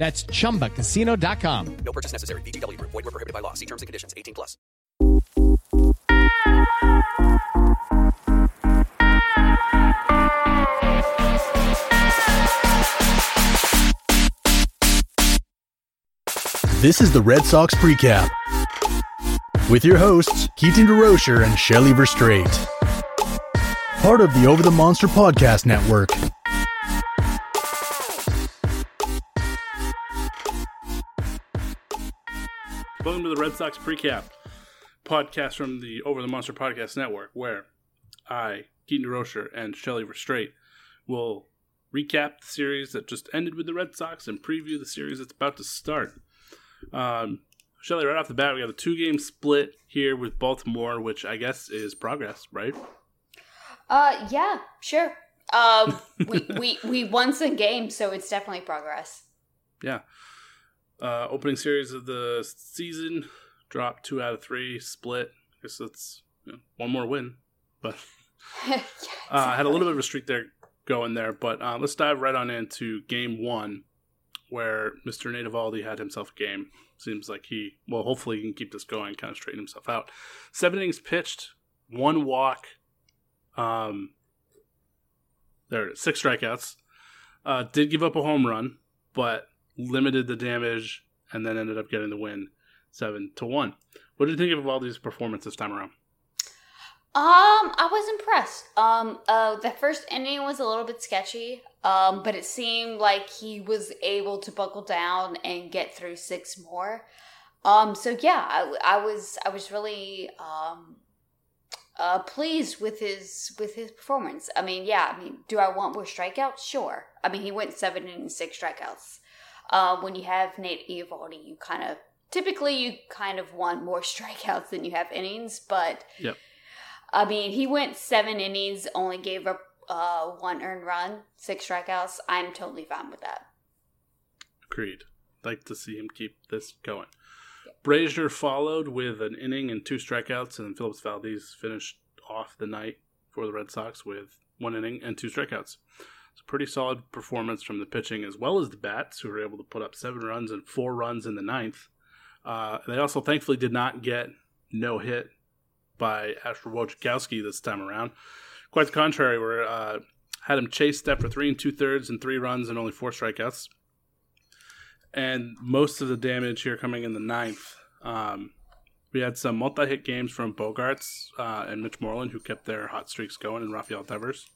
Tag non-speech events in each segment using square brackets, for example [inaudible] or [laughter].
That's ChumbaCasino.com. No purchase necessary. VGW. Void were prohibited by law. See terms and conditions. 18 plus. This is the Red Sox Precap with your hosts, Keaton DeRocher and Shelly Verstrate. Part of the Over the Monster Podcast Network. Red Sox Precap podcast from the Over the Monster Podcast Network, where I, Keaton DeRocher, and Shelly Verstrate will recap the series that just ended with the Red Sox and preview the series that's about to start. Um, Shelly, right off the bat, we have a two game split here with Baltimore, which I guess is progress, right? Uh, yeah, sure. Um, [laughs] we, we, we won some games, so it's definitely progress. Yeah uh, opening series of the season, dropped two out of three, split. I guess that's you know, one more win, but yeah, [laughs] exactly. uh, had a little bit of a streak there going there. But uh, let's dive right on into game one, where Mr. Nate Eovaldi had himself a game. Seems like he, well, hopefully he can keep this going, kind of straighten himself out. Seven innings pitched, one walk. Um, there it is, six strikeouts. Uh, did give up a home run, but limited the damage, and then ended up getting the win seven to one. What did you think of all these performances this time around? Um, I was impressed. Um, uh, the first inning was a little bit sketchy. Um, but it seemed like he was able to buckle down and get through six more. Um, so yeah, I, I was I was really um uh pleased with his with his performance. I mean, yeah, I mean, do I want more strikeouts? Sure. I mean, he went seven and six strikeouts. Um, when you have Nate Eovaldi, you kind of typically you kind of want more [laughs] strikeouts than you have innings. But yep. I mean, he went seven innings, only gave up uh, one earned run, six strikeouts. I'm totally fine with that. Agreed. Like to see him keep this going. Yep. Brasier followed with an inning and two strikeouts, and Phillips Valdez finished off the night for the Red Sox with one inning and two strikeouts. It's a pretty solid performance from the pitching as well as the bats, who were able to put up seven runs and four runs in the ninth. Uh, they also thankfully did not get no hit by Asher Wojciechowski this time around. Quite the contrary, where uh, had him chase chased after three and two thirds and three runs and only four strikeouts. And most of the damage here coming in the ninth. Um, we had some multi hit games from Bogaerts uh, and Mitch Moreland, who kept their hot streaks going, and Rafael Devers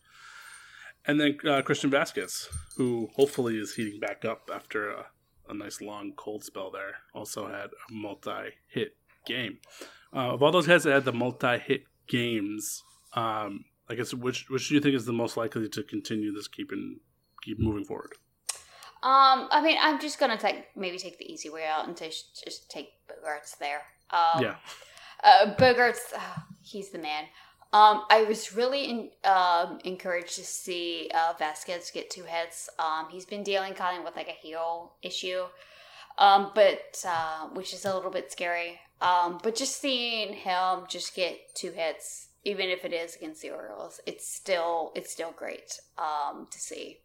and then uh, Christian Vazquez, who hopefully is heating back up after a a nice long cold spell there. Also had a multi-hit game. Uh, of all those guys that had the multi-hit games, um, I guess which which do you think is the most likely to continue this keeping keep moving forward? Um, I mean, I'm just gonna take maybe take the easy way out and just just take Bogaerts there. Um, yeah, uh, Bogaerts, uh, he's the man. Um, I was really in, um, encouraged to see uh, Vazquez get two hits. Um, he's been dealing kind of with like a heel issue, um, but uh, which is a little bit scary. Um, but just seeing him just get two hits, even if it is against the Orioles, it's still it's still great um, to see.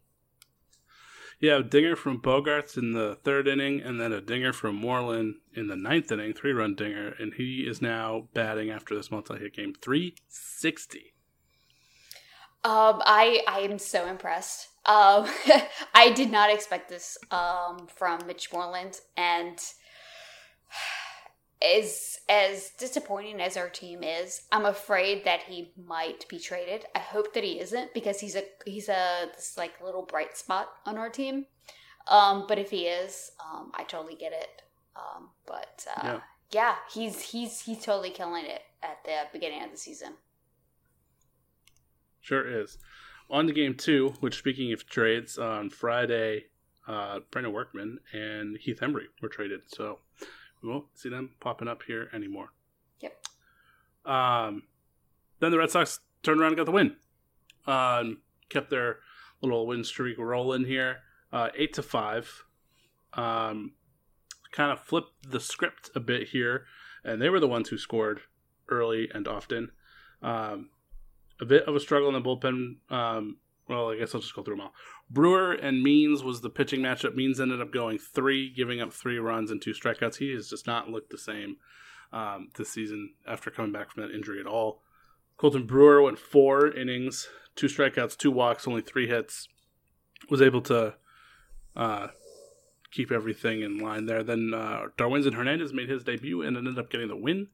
Yeah, a dinger from Bogaerts in the third inning, and then a dinger from Moreland in the ninth inning, three run dinger, and he is now batting after this multi hit game three sixty. Um, I I am so impressed. Um, [laughs] I did not expect this um from Mitch Moreland, and as as disappointing as our team is, I'm afraid that he might be traded. I hope that he isn't because he's a he's a this like little bright spot on our team. Um, but if he is, um, I totally get it. Um, but uh, yeah. yeah, he's he's he's totally killing it at the beginning of the season. Sure is. On to game two, which speaking of trades, on Friday, uh, Brandon Workman and Heath Hembree were traded. So we won't see them popping up here anymore. Yep. Um, then the Red Sox turned around and got the win. Um, kept their little win streak rolling here, uh, eight to five. Um, kind of flipped the script a bit here, and they were the ones who scored early and often. Um, a bit of a struggle in the bullpen. Um, well, I guess I'll just go through them all. Brewer and Means was the pitching matchup. Means ended up going three, giving up three runs and two strikeouts. He has just not looked the same um, this season after coming back from that injury at all. Colten Brewer went four innings, two strikeouts, two walks, only three hits. Was able to uh, keep everything in line there. Then uh, and Hernandez made his debut and ended up getting the win.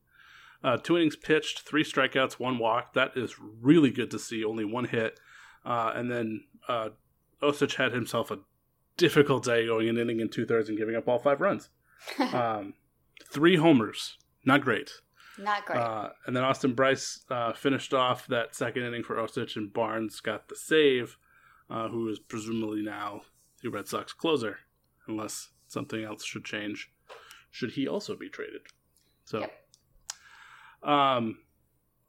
Uh, two innings pitched, three strikeouts, one walk. That is really good to see. Only one hit. Uh, and then uh, Osich had himself a difficult day going an inning in two thirds and giving up all five runs. [laughs] um, three homers, not great. Not great. Uh, and then Austin Brice uh, finished off that second inning for Osich, and Barnes got the save, uh, who is presumably now the Red Sox closer, unless something else should change. Should he also be traded? So, yep. um,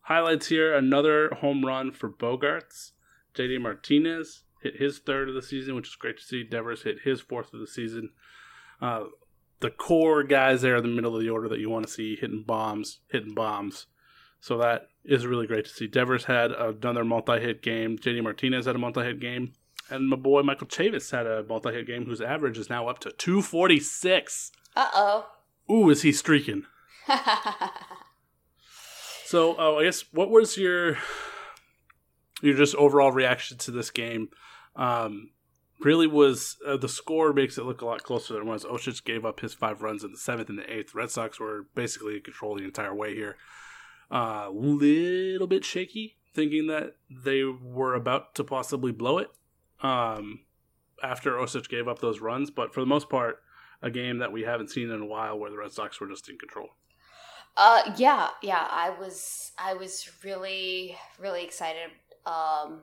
highlights here: another home run for Bogaerts. JD Martinez hit his third of the season, which is great to see. Devers hit his fourth of the season. Uh, the core guys there in the middle of the order that you want to see hitting bombs, hitting bombs. So that is really great to see. Devers had another multi-hit game. JD Martinez had a multi-hit game. And my boy Michael Chavis had a multi-hit game whose average is now up to 246. Uh-oh. Ooh, is he streaking? [laughs] so, uh, I guess what was your your just overall reaction to this game? Um, really was uh, the score makes it look a lot closer than it was. Osich gave up his five runs in the seventh and the eighth. Red Sox were basically in control the entire way here. A uh, little bit shaky, thinking that they were about to possibly blow it um, after Osich gave up those runs. But for the most part, a game that we haven't seen in a while where the Red Sox were just in control. Uh, yeah, yeah. I was, I was really, really excited. Um,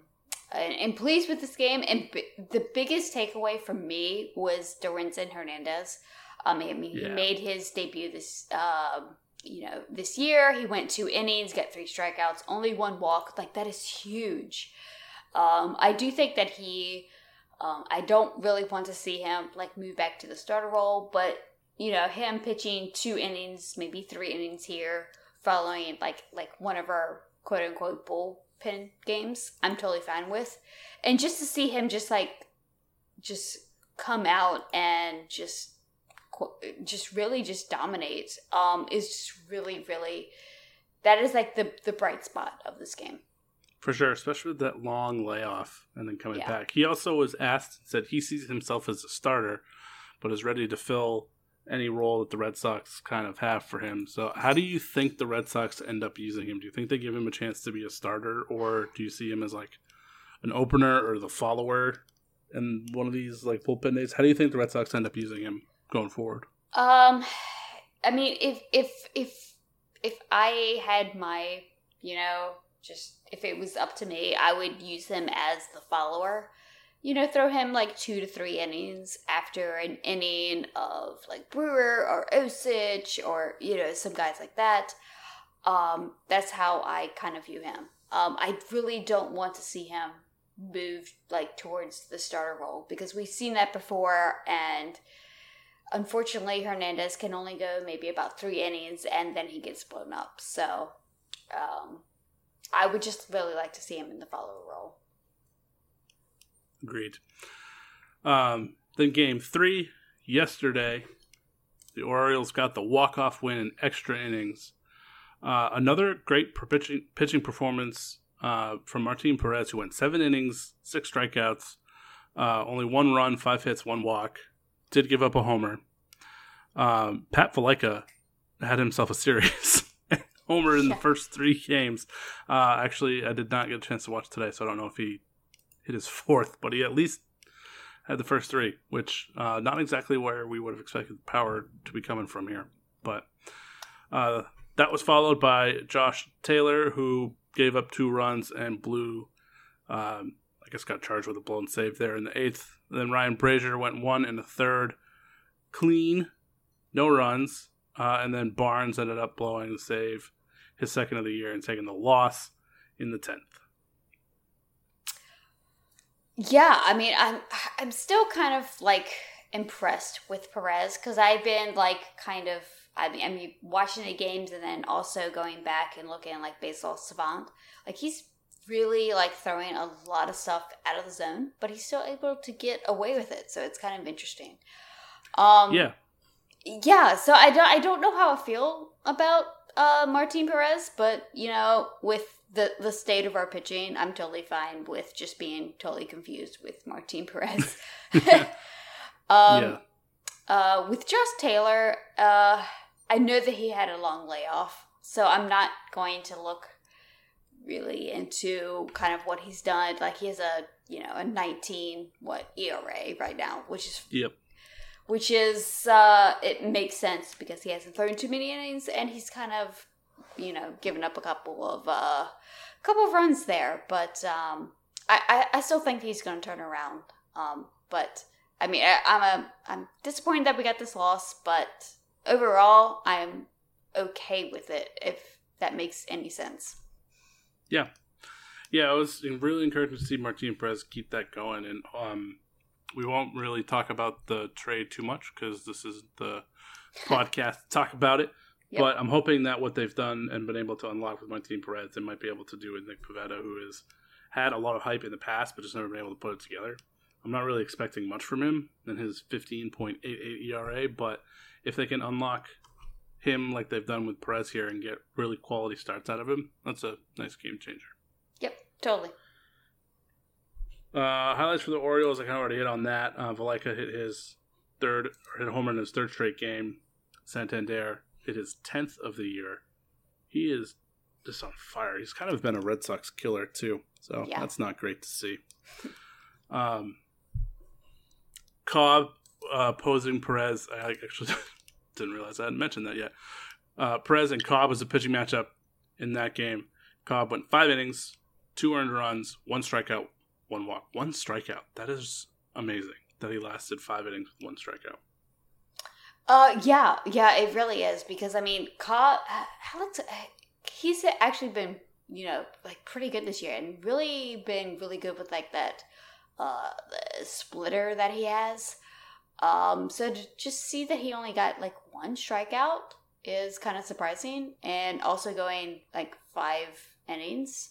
and, and, pleased with this game. And b- the biggest takeaway for me was Darwinzon Hernandez. Um, I mean, yeah. he made his debut this, um, you know, this year. He went two innings, got three strikeouts, only one walk. Like that is huge. Um, I do think that he. Um, I don't really want to see him like move back to the starter role, but you know, him pitching two innings, maybe three innings here, following like like one of our quote unquote bullpen games, I'm totally fine with. And just to see him just like just come out and just just really just dominate um is just really really that is like the the bright spot of this game for sure especially with that long layoff and then coming yeah. back he also was asked said he sees himself as a starter but is ready to fill any role that the Red Sox kind of have for him. So, how do you think the Red Sox end up using him? Do you think they give him a chance to be a starter, or do you see him as like an opener or the follower in one of these like bullpen days? How do you think the Red Sox end up using him? going forward? Um, I mean, if if if if I had my, you know, just if it was up to me, I would use him as the follower. You know, throw him like two to three innings after an inning of like Brewer or Osich or you know some guys like that. Um, that's how I kind of view him. Um, I really don't want to see him move like towards the starter role because we've seen that before and unfortunately hernandez can only go maybe about three innings and then he gets blown up so um, i would just really like to see him in the follower role Agreed. Um, then game three yesterday, the Orioles got the walk-off win in extra innings. Uh, another great pitching, pitching performance uh, from Martin Perez, who went seven innings, six strikeouts, uh, only one run, five hits, one walk. Did give up a homer. Um, Pat Valaika had himself a series. [laughs] homer in the first three games. Uh, actually, I did not get a chance to watch today, so I don't know if he hit his [laughs] fourth, but he at least had the first three, which uh, not exactly where we would have expected the power to be coming from here. But uh, that was followed by Josh Taylor, who gave up two runs and blew. Um, I guess got charged with a blown save there in the eighth. Then Ryan Brasier went one in the third, clean, no runs, uh, and then Barnes ended up blowing the save, his second of the year, and taking the loss in the tenth. Yeah, I mean, I'm I'm still kind of like impressed with Perez because I've been like kind of I mean, I mean watching the games and then also going back and looking like baseball savant. Like he's really like throwing a lot of stuff out of the zone, but he's still able to get away with it. So it's kind of interesting. Um, yeah, yeah. So I don't I don't know how I feel about uh, Martin Perez, but you know, with the the state of our pitching, I'm totally fine with just being totally confused with Martin Perez. [laughs] [laughs] um, yeah. Uh, with Josh Taylor, uh, I know that he had a long layoff, so I'm not going to look really into kind of what he's done. Like he has a you know a 19 what ERA right now, which is yep. Which is uh, it makes sense because he hasn't thrown too many innings and he's kind of you know given up a couple of uh, couple of runs there, but um, I, I, I still think he's going to turn around. Um, but I mean, I, I'm a I'm disappointed that we got this loss, but overall, I'm okay with it. If that makes any sense. Yeah, yeah, I was really encouraging to see Martin Perez keep that going, and um, we won't really talk about the trade too much because this is the [laughs] podcast to talk about it. Yep. But I'm hoping that what they've done and been able to unlock with Martin Perez, they might be able to do with Nick Pivetta, who has had a lot of hype in the past, but just never been able to put it together. I'm not really expecting much from him in his 15.88 ERA, but if they can unlock him like they've done with Perez here and get really quality starts out of him, that's a nice game changer. Yep, totally. Uh, highlights for the Orioles, I kind of already hit on that. Uh, Valaika hit his third, hit a homer in his third straight game. Santander hit his 10th of the year. He is just on fire. He's kind of been a Red Sox killer, too. So yeah. that's not great to see. Um, Cobb uh, posing Perez. I actually [laughs] didn't realize I hadn't mentioned that yet. Uh, Perez and Cobb was a pitching matchup in that game. Cobb went five innings, two earned runs, one strikeout, one walk, one strikeout. That is amazing that he lasted five innings with one strikeout. Uh, yeah, yeah, it really is because I mean, Cobb, Alex, he's actually been you know like pretty good this year and really been really good with like that uh splitter that he has. Um, so to just see that he only got like one strikeout is kind of surprising, and also going like five innings.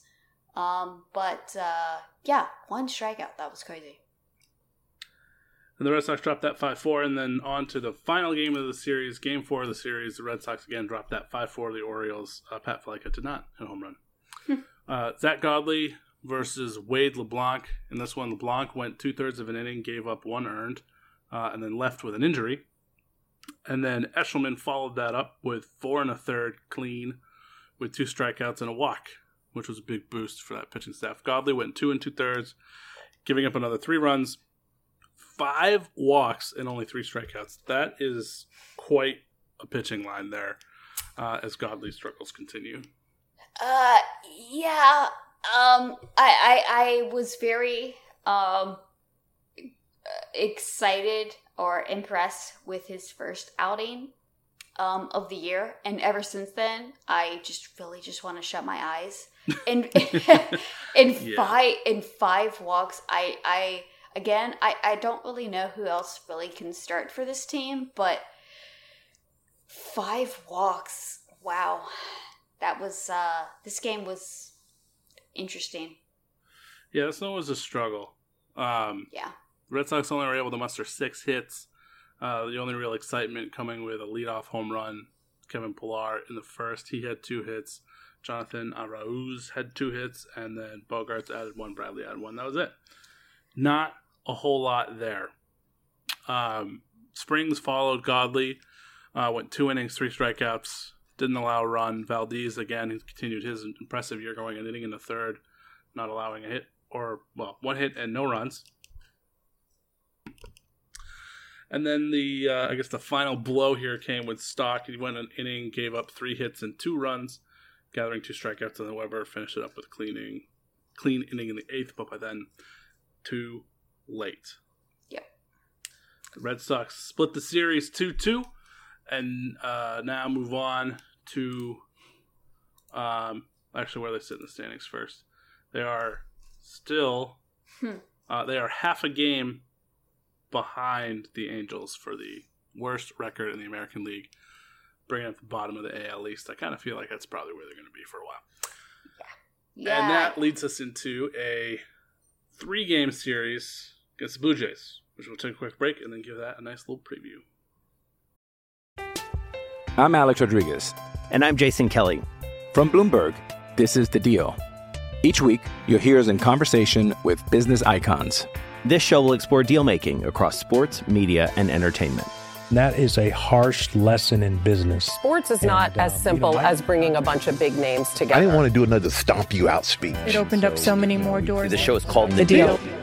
Um, but uh, yeah, one strikeout that was crazy. And the Red Sox dropped that 5 4. And then on to the final game of the series, game four of the series, the Red Sox again dropped that 5 4 the Orioles. Uh, Pat Valaika did not hit a home run. Hmm. uh, Zack Godley versus Wade LeBlanc. In this one, LeBlanc went two thirds of an inning, gave up one earned, uh, and then left with an injury. And then Eshelman followed that up with four and a third clean with two strikeouts and a walk, which was a big boost for that pitching staff. Godley went two and two thirds, giving up another three runs, five walks and only three strikeouts. That is quite a pitching line there uh, as Godley's struggles continue. Uh, yeah. Um, I, I, I was very um excited or impressed with his first outing um of the year, and ever since then, I just really just want to shut my eyes. In [laughs] [laughs] in Yeah. five in five walks, I I again I I don't really know who else really can start for this team, but five walks. Wow, that was uh this game was interesting. Yeah, this one was a struggle. Um, Yeah. Red Sox only were able to muster six hits. Uh, the only real excitement coming with a leadoff home run, Kevin Pillar in the first. He had two hits. Jonathan Arauz had two hits, and then Bogaerts added one. Bradley added one. That was it. Not a whole lot there. Um, Springs followed Godley, uh, went two innings, three strikeouts, didn't allow a run. Valdez again, continued his impressive year, going an inning in the third, not allowing a hit or well, one hit and no runs. And then the uh, I guess the final blow here came with Stock. He went an inning, gave up three hits and two runs, gathering two strikeouts, and then Weber finished it up with cleaning, clean inning in the eighth. But by then, too late. Yep. The Red Sox split the series two two, and uh, now move on to um, actually where they sit in the standings first. They are still Hmm. uh, they are half a game behind the Angels for the worst record in the American League, bringing up the bottom of the AL East. I kind of feel like that's probably where they're going to be for a while. Yeah. And that leads us into a three game series against the Blue Jays, which we'll take a quick break and then give that a nice little preview. I'm Alex Rodriguez. And I'm Jason Kelly. From Bloomberg, this is The Deal. Each week, you'll hear us in conversation with business icons. This show will explore deal making across sports, media, and entertainment. That is a harsh lesson in business. Sports is not And, as um, you simple know, I- as bringing a bunch of big names together. I didn't want to do another stomp you out speech. It opened up so many more doors. The show is called The, The deal. Deal.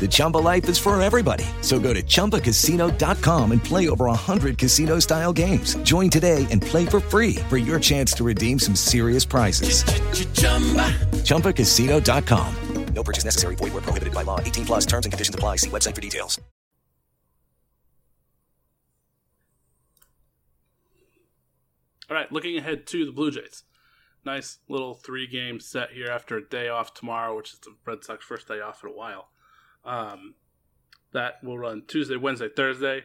The Chumba life is for everybody. So go to ChumbaCasino.com and play over 100 casino-style games. Join today and play for free for your chance to redeem some serious prizes. ChumbaCasino.com. No purchase necessary. Void where prohibited by law. 18 plus terms and conditions apply. See website for details. All right, looking ahead to the Blue Jays. Nice little three game set here after a day off tomorrow, which is the Red Sox first day off in a while. Um, that will run Tuesday, Wednesday, Thursday.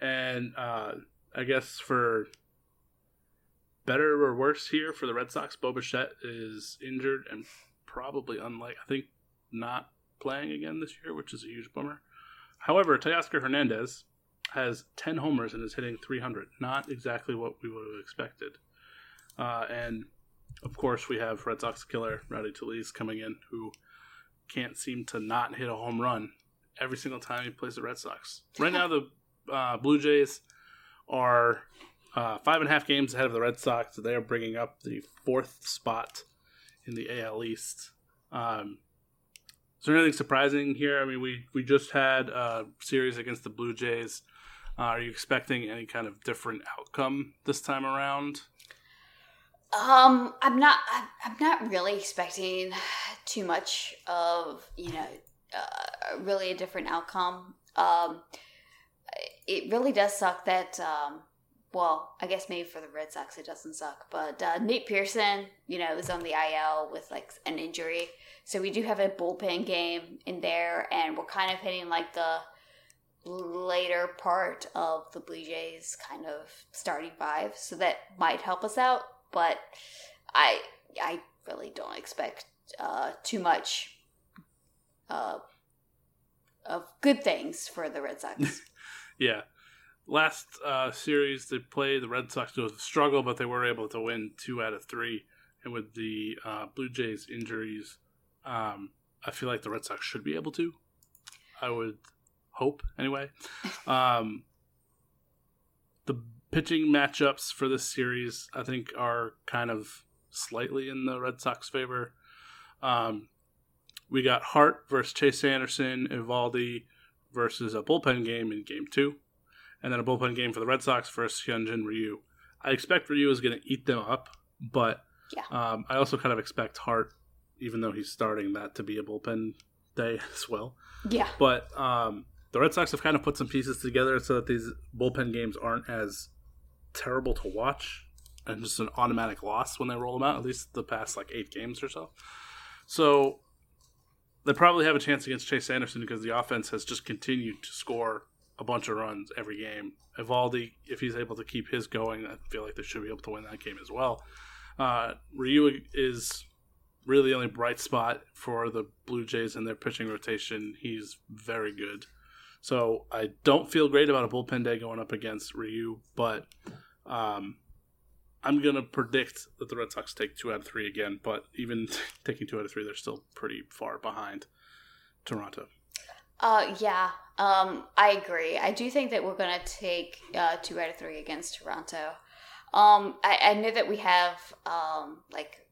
And uh, I guess for better or worse here for the Red Sox, Bo is injured and probably unlike, I think, not playing again this year, which is a huge bummer. However, Teoscar Hernandez has 10 homers and is hitting 300. Not exactly what we would have expected. Uh, and of course, we have Red Sox killer Rowdy Tellez coming in, who can't seem to not hit a home run every single time he plays the Red Sox. Right now, the uh, Blue Jays are uh, five and a half games ahead of the Red Sox. So they are bringing up the fourth spot in the AL East. Um, is there anything surprising here? I mean, we, we just had a series against the Blue Jays. Uh, are you expecting any kind of different outcome this time around? Um, I'm not. I'm- not really expecting too much of you know, uh, really a different outcome. Um, it really does suck that. Um, well, I guess maybe for the Red Sox it doesn't suck, but uh, Nate Pearson, you know, is on the IL with like an injury, so we do have a bullpen game in there, and we're kind of hitting like the later part of the Blue Jays kind of starting five, so that might help us out. But I I really don't expect uh, too much uh, of good things for the Red Sox. [laughs] Yeah. Last uh, series they played, the Red Sox was a struggle, but they were able to win two out of three and with the uh, Blue Jays injuries, um, I feel like the Red Sox should be able to. I would hope anyway. [laughs] Um, the pitching matchups for this series, I think, are kind of slightly in the Red Sox favor. Um, we got Hart versus Chase Anderson, Eovaldi versus a bullpen game in game two, and then a bullpen game for the Red Sox versus Hyunjin Ryu. I expect Ryu is going to eat them up, but yeah. um, I also kind of expect Hart, even though he's starting that, to be a bullpen day [laughs] as well. Yeah. But um, the Red Sox have kind of put some pieces together so that these bullpen games aren't as terrible to watch and just an automatic loss when they roll them out, at least the past like eight games or so. So they probably have a chance against Chase Anderson because the offense has just continued to score a bunch of runs every game. Eovaldi, if he's able to keep his going, I feel like they should be able to win that game as well. Uh, Ryu is really the only bright spot for the Blue Jays in their pitching rotation. He's very good. So I don't feel great about a bullpen day going up against Ryu, but um, I'm to predict that the Red Sox take two out of three again. But even [laughs] taking two out of three, they're still pretty far behind Toronto. Uh, yeah, um, I agree. I do think that we're to take uh, two out of three against Toronto. Um, I, I know that we have um, like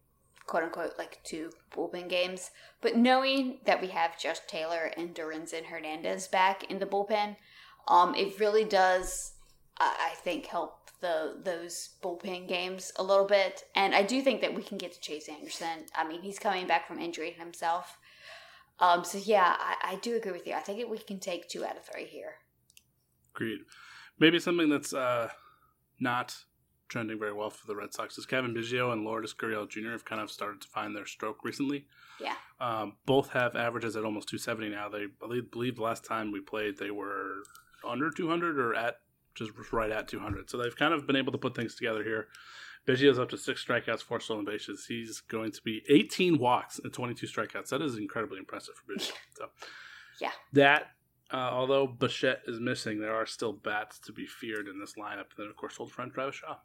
quote unquote like two bullpen games, but knowing that we have Josh Taylor and Darwinzon Hernandez back in the bullpen, um, it really does, I think, help the those bullpen games a little bit. And I do think that we can get to Chase Anderson. I mean, he's coming back from injury himself. Um, so yeah, I, I do agree with you. I think we can take two out of three here. Agreed. Maybe something that's uh, not trending very well for the Red Sox is Cavan Biggio and Lourdes Gurriel Jr. have kind of started to find their stroke recently. Yeah. Um, both have averages at almost 270 now. They believe, believe the last time we played they were under 200 or at just right at 200. So they've kind of been able to put things together here. Biggio's up to six strikeouts, four stolen bases. He's going to be 18 walks and 22 strikeouts. That is incredibly impressive for Biggio. So yeah. That uh, although Bichette is missing, there are still bats to be feared in this lineup. And then, of course, old friend Travis Shaw.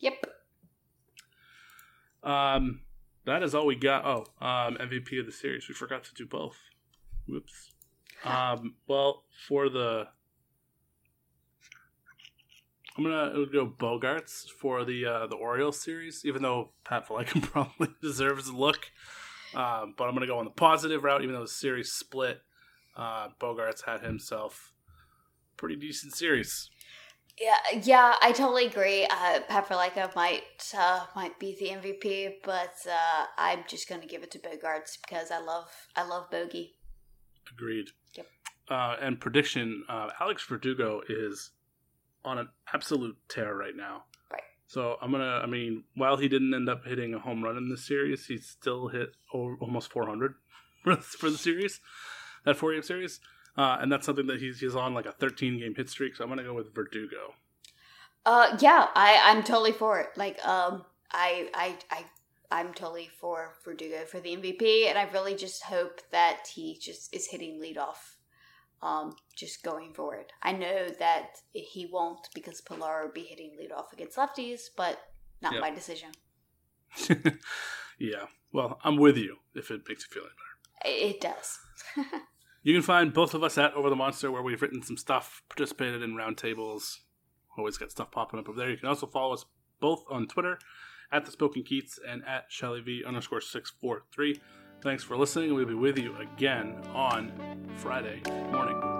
Yep. Um, that is all we got. Oh, um, MVP of the series. We forgot to do both. Whoops. Um, well, for the, I'm gonna go Bogaerts for the uh, the Orioles series, even though Pat Valaika [laughs] probably deserves a look. Um, but I'm gonna go on the positive route, even though the series split. Uh, Bogaerts had himself a pretty decent series. Yeah, yeah, I totally agree. Uh, Pat Valaika might uh, might be the MVP, but uh, I'm just going to give it to Bogaerts because I love I love Bogey. Agreed. Yep. Uh, and prediction: uh, Alex Verdugo is on an absolute tear right now. Right. So I'm gonna. I mean, while he didn't end up hitting a home run in this series, he still hit almost 400 [laughs] for the series, that four game series. Uh, and that's something that he's, he's on like a 13 game hit streak. So I'm to go with Verdugo. Uh, yeah, I, I'm totally for it. Like, um, I, I, I, I'm totally for Verdugo for the MVP. And I really just hope that he just is hitting leadoff, um, just going forward. I know that he won't because Pillar will be hitting leadoff against lefties, but not Yep. my decision. [laughs] yeah. Well, I'm with you if it makes you feel any better. It, does. [laughs] You can find both of us at Over the Monster, where we've written some stuff, participated in roundtables. Always got stuff popping up over there. You can also follow us both on Twitter at the Spoken Keats and at Shelly V underscore six four three. Thanks for listening. We'll be with you again on Friday morning.